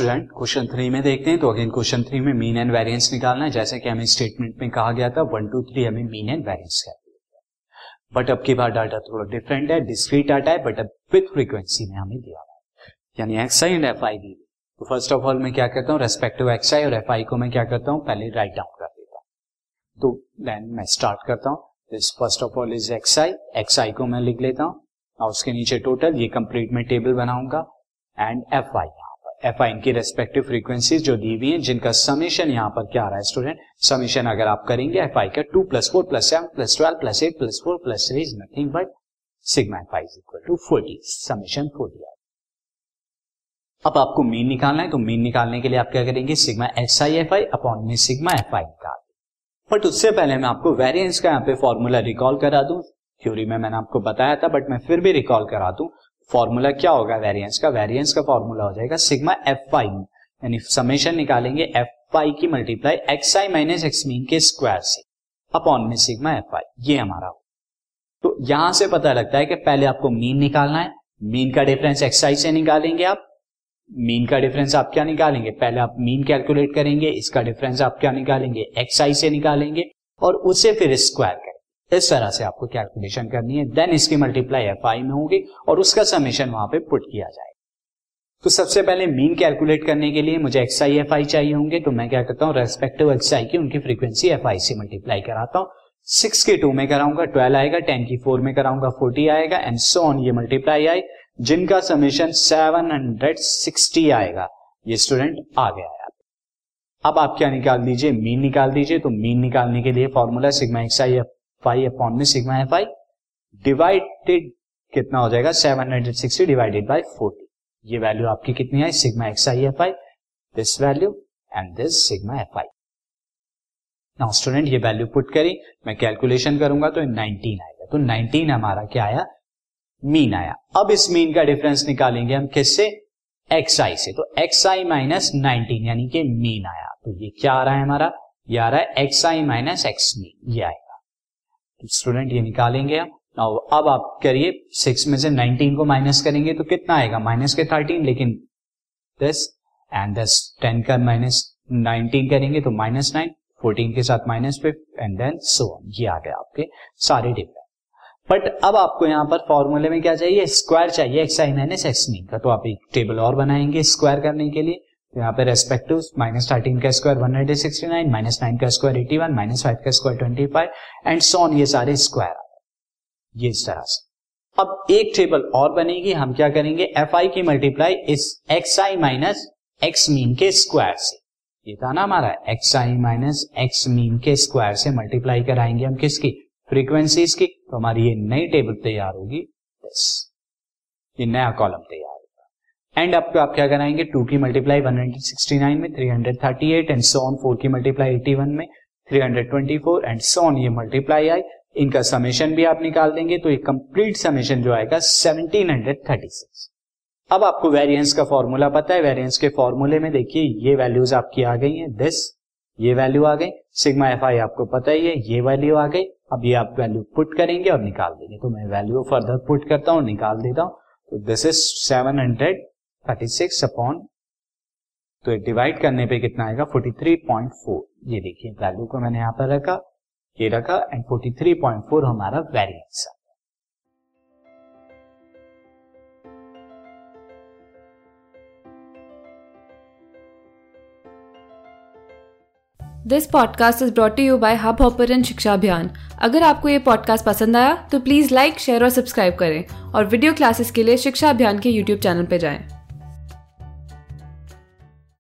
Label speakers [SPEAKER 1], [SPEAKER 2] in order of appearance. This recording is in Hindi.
[SPEAKER 1] स्टूडेंट क्वेश्चन थ्री में देखते हैं तो अगेन क्वेश्चन थ्री में मीन एंड वेरिएंस निकालना है। जैसे कि हमें स्टेटमेंट में कहा गया था वन टू थ्री हमें mean and variance calculate but अब की बार डाटा थोड़ा डिफरेंट है डिस्क्रीट डाटा है बट अब विथ फ्रीक्वेंसी में हमें दिया हुआ है। यानी x i and f i दी तो फ़र्स्ट ऑफ़ ऑल मैं क्या करता हूँ रेस्पेक्टिव एक्स आई और एफ़ आई को मैं क्या करता हूँ, पहले राइट डाउन कर देता हूँ। तो देन मैं स्टार्ट करता हूँ। First of all is x i x i को मैं लिख लेता हूँ। और उसके नीचे टोटल ये कंप्लीट में टेबल बनाऊँगा। And f i f i इनकी रेस्पेक्टिव फ्रीक्वेंसीज जो दी हुई है, जिनका समीशन यहाँ पर क्या आ रहा है स्टूडेंट समीशन अगर आप करेंगे एफ़ आई का two plus four plus seven plus twelve plus eight plus four plus three is nothing but sigma f i is equal to forty summation forty अब आपको मीन निकालना है तो मीन निकालने के लिए आप क्या करेंगे? Sigma x i f i upon में सिग्मा एफ़ आई निकाल बट उससे पहले मैं आपको वेरिएंस का यहाँ पे फॉर्मूला रिकॉल करा दूँ। थ्योरी में मैंने आपको बताया था बट मैं फिर भी रिकॉल करा दूँ। फॉर्मूला क्या होगा? वेरिएंस का वेरिएंस का फॉर्मूला हो जाएगा सिग्मा एफ़ आई यानी समेशन निकालेंगे एफ़ आई की multiply x i minus x mean के स्क्वायर से अपॉन में सिग्मा एफ़ आई ये हमारा हो। तो यहाँ से पता लगता है कि पहले आपको मीन निकालना है। मीन का डिफरेंस एक्स आई से निकालेंगे आप। मीन का डिफरेंस आप क्या निकालेंगे? पहले आप मीन कैलकुलेट करेंगे, इसका डिफरेंस आप क्या निकालेंगे? एक्स आई से निकालेंगे और उसे फिर स्क्वायर इस तरह से आपको कैलकुलेशन करनी है देन इसकी मल्टीप्लाई एफ़ आई में होगी और उसका समीशन वहाँ पे पुट किया जाएगा। तो सबसे पहले मीन कैलकुलेट करने के लिए मुझे एक्स आई एफ़ आई चाहिए होंगे तो मैं क्या करता हूँ रेस्पेक्टिव एक्स आई की उनकी फ्रीक्वेंसी एफ़ आई से मल्टीप्लाई कराता हूँ। सिक्स के टू में कराऊँगा ट्वेल्व आएगा टेन की फोर में कराऊँगा फोर्टी आएगा एंड सो ऑन ये मल्टीप्लाई आई। जिनका समीशन सेवन हंड्रेड सिक्सटी आएगा, ये स्टूडेंट आ गया है अब। आप क्या निकाल दीजिए? मीन निकाल दीजिए तो मीन निकालने के लिए formula sigma x i f five upon में सिग्मा एफ़ आई डिवाइडेड कितना हो जाएगा? Seven hundred sixty divided by forty. ये वैल्यू आपकी कितनी आई? Sigma x i f i this value and this sigma f i now student ये वैल्यू पुट करी। मैं कैलकुलेशन करूँगा तो 19 आएगा। तो 19 हमारा क्या आया? मीन आया। अब इस मीन का डिफरेंस निकालेंगे हम किससे? एक्स आई से। तो एक्स आई माइनस नाइनटीन यानी कि मीन आया। तो ये क्या आ रहा है हमारा? ये आ रहा है x i minus x mean ये आएगा। स्टूडेंट ये निकालेंगे हम अब आप करिए सिक्स में से नाइनटीन को माइनस करेंगे तो कितना आएगा? माइनस के थर्टीन लेकिन दस एंड दस टेन का माइनस नाइनटीन करेंगे तो माइनस नाइन फोर्टीन के साथ minus fifth and then so ये आ गया आपके सारे डिफरेंट बट अब आपको यहाँ पर फॉर्मूले में क्या चाहिए? स्क्वायर चाहिए x i minus x mean का तो आप एक टेबल और बनाएँगे स्क्वायर करने के लिए। तो यहाँ पे रेस्पेक्टिव माइनस थर्टीन का square one hundred sixty nine minus nine का square eighty one minus five का square twenty five and so on ये सारे स्क्वायर ये इस तरह से। अब एक टेबल और बनेगी, हम क्या करेंगे? एफ़ आई की मल्टीप्लाई इस x i minus x mean के स्क्वायर से। ये था ना हमारा x i minus x mean के स्क्वायर से मल्टीप्लाई कराएँगे हम किसकी? फ्रीक्वेंसीज की। तो हमारी ये नई टेबल तैयार होगी। ये नया कॉलम तैयार। एंड आपको आप क्या कराएँगे? टू की मल्टीप्लाई 169 में 338 एंड सो ऑन फोर की मल्टीप्लाई 81 में 324 एंड सो ऑन ये मल्टीप्लाई आई इनका समेशन भी आप निकाल देंगे तो ये कंप्लीट समेशन जो आएगा 1736 अब आपको वेरिएंस का फॉर्मूला पता है। वेरिएंस के फॉर्मूले में देखिए, ये वैल्यूज़ आपकी आ गई हैं। दिस ये वैल्यू आ गई। सिग्मा एफ़ आई आपको पता ही है, ये वैल्यू आ गई। अब ये आप वैल्यू पुट करेंगे और निकाल देंगे। तो मैं वैल्यू फर्दर पुट करता हूँ, निकाल देता हूँ। तो this is seven hundred thirty six upon तो डिवाइड करने पे कितना आएगा? Forty three point four. ये देखिए वैल्यू को मैंने यहाँ पर रखा, ये रखा and forty three point four हमारा वेरियंस है
[SPEAKER 2] this podcast is brought you by Hubhopper शिक्षा अभियान अगर आपको ये पॉडकास्ट पसंद आया तो प्लीज़ लाइक शेयर और सब्सक्राइब करें। और वीडियो क्लासेस के लिए शिक्षा अभियान के यूट्यूब चैनल पर जाएँ।